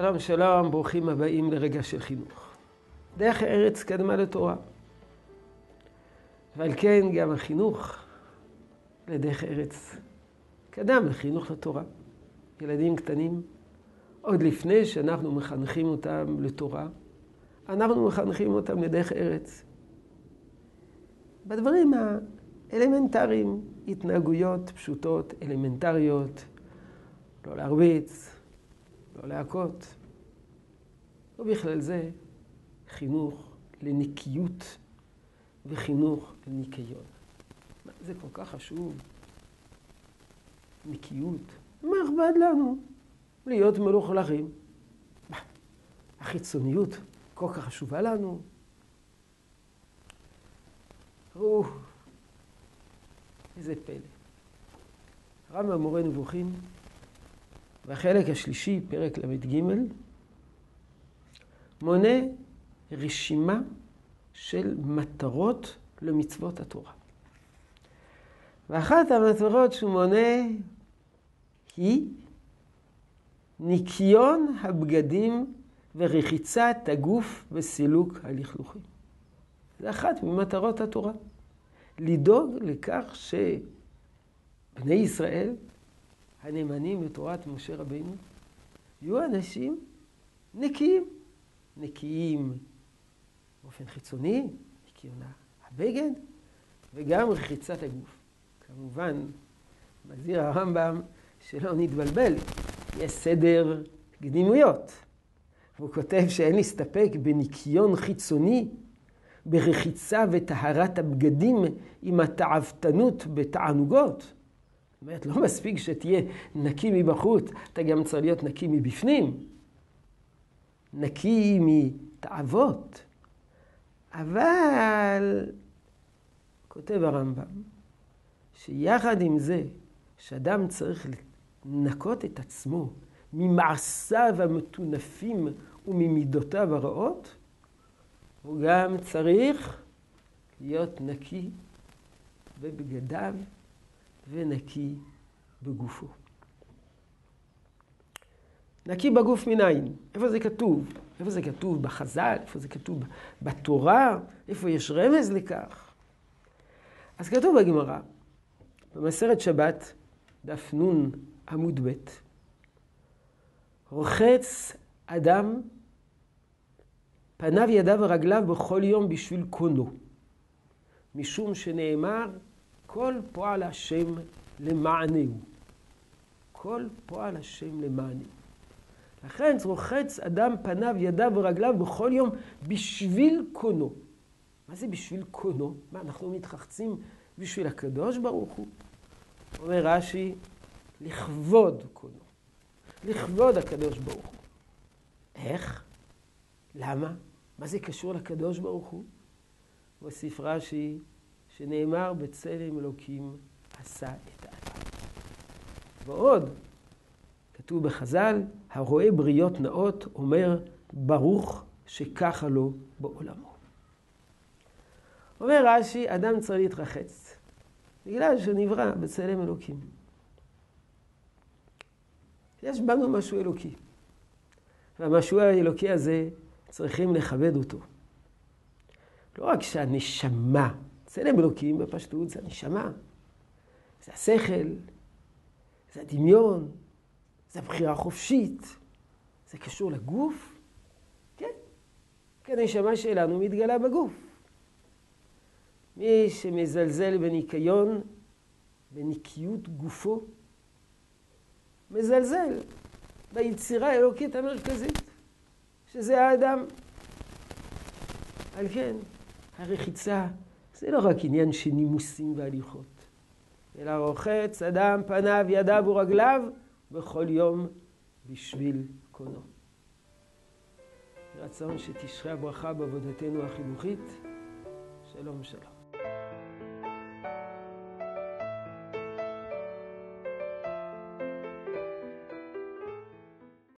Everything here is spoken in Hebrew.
שלום שלום, ברוכים הבאים לרגע של חינוך. דרך ארץ קדמה לתורה. ועל כן גם החינוך לדרך ארץ קדם לחינוך לתורה. ילדים קטנים, עוד לפני שאנחנו מחנכים אותם לתורה, אנחנו מחנכים אותם לדרך ארץ. בדברים האלמנטריים, התנהגויות פשוטות, אלמנטריות, לא להרביץ, לא להכות. ובכלל זה חינוך לנקיות וחינוך לניקיון. זה כל כך חשוב. נקיות. מה אכפת לנו? להיות מלוכלכים. החיצוניות כל כך חשובה לנו. ראו, איזה פלא. רמב"ם מורה נבוכים, והחלק השלישי, פרק ל"ג, מונה רשימה של מטרות למצוות התורה. ואחת המטרות שהוא מונה היא ניקיון הבגדים ורחיצת הגוף וסילוק הלכלוכים. זה אחת ממטרות התורה. לדאוג לכך שבני ישראל, הנאמנים לתורת משה רבינו, יהיו אנשים נקיים. נקיים באופן חיצוני, ניקיון הבגד, וגם רחיצת הגוף. כמובן, מזהיר הרמב"ם שלא נתבלבל, יש סדר קדימויות. והוא כותב שאין להסתפק בניקיון חיצוני, ברחיצה וטהרת הבגדים עם התאוותנות בתענוגות. זאת אומרת, לא מספיק שתהיה נקי מבחוץ, אתה גם צריך להיות נקי מבפנים. נקי מתאוות. אבל, כותב הרמב"ם, שיחד עם זה, שאדם צריך לנקות את עצמו ממעשיו המטונפים וממידותיו הרעות, הוא גם צריך להיות נקי בבגדיו ונקי בגופו. נקי בגוף מניין. איפה זה כתוב? איפה זה כתוב בחז"ל? איפה זה כתוב בתורה? איפה יש רמז לכך? אז כתוב בגמרא, במסרת שבת, דף נ עמוד ב', רוחץ אדם פניו, ידיו ורגליו בכל יום בשביל קונו, משום שנאמר, כל פועל השם למענהו. כל פועל השם למענהו. לכן רוחץ אדם פניו, ידיו ורגליו בכל יום בשביל קונו. מה זה בשביל קונו? מה, אנחנו מתרחצים בשביל הקדוש ברוך הוא? אומר רש"י, לכבוד קונו. לכבוד הקדוש ברוך הוא. איך? למה? מה זה קשור לקדוש ברוך הוא? מוסיף רש"י, שנאמר בצלם אלוקים עשה את האדם. ועוד, כתוב בחז"ל, הרואה בריות נאות אומר, ברוך שככה לו בעולמו. אומר רש"י, אדם צריך להתרחץ, בגלל שהוא נברא בצלם אלוקים. יש בנו משהו אלוקי, והמשהו האלוקי הזה, צריכים לכבד אותו. לא רק שהנשמה, צלם אלוקים בפשטות זה הנשמה, זה השכל, זה הדמיון, זה הבחירה החופשית. זה קשור לגוף? כן. כן, הנשמה שלנו מתגלה בגוף. מי שמזלזל בניקיון, בנקיות גופו, מזלזל ביצירה האלוקית המרכזית, שזה האדם. על כן, הרחיצה זה לא רק עניין של נימוסים והליכות, אלא רוחץ אדם פניו, ידיו ורגליו בכל יום בשביל קונו. רצון שתשרה הברכה בעבודתנו החינוכית. שלום שלום.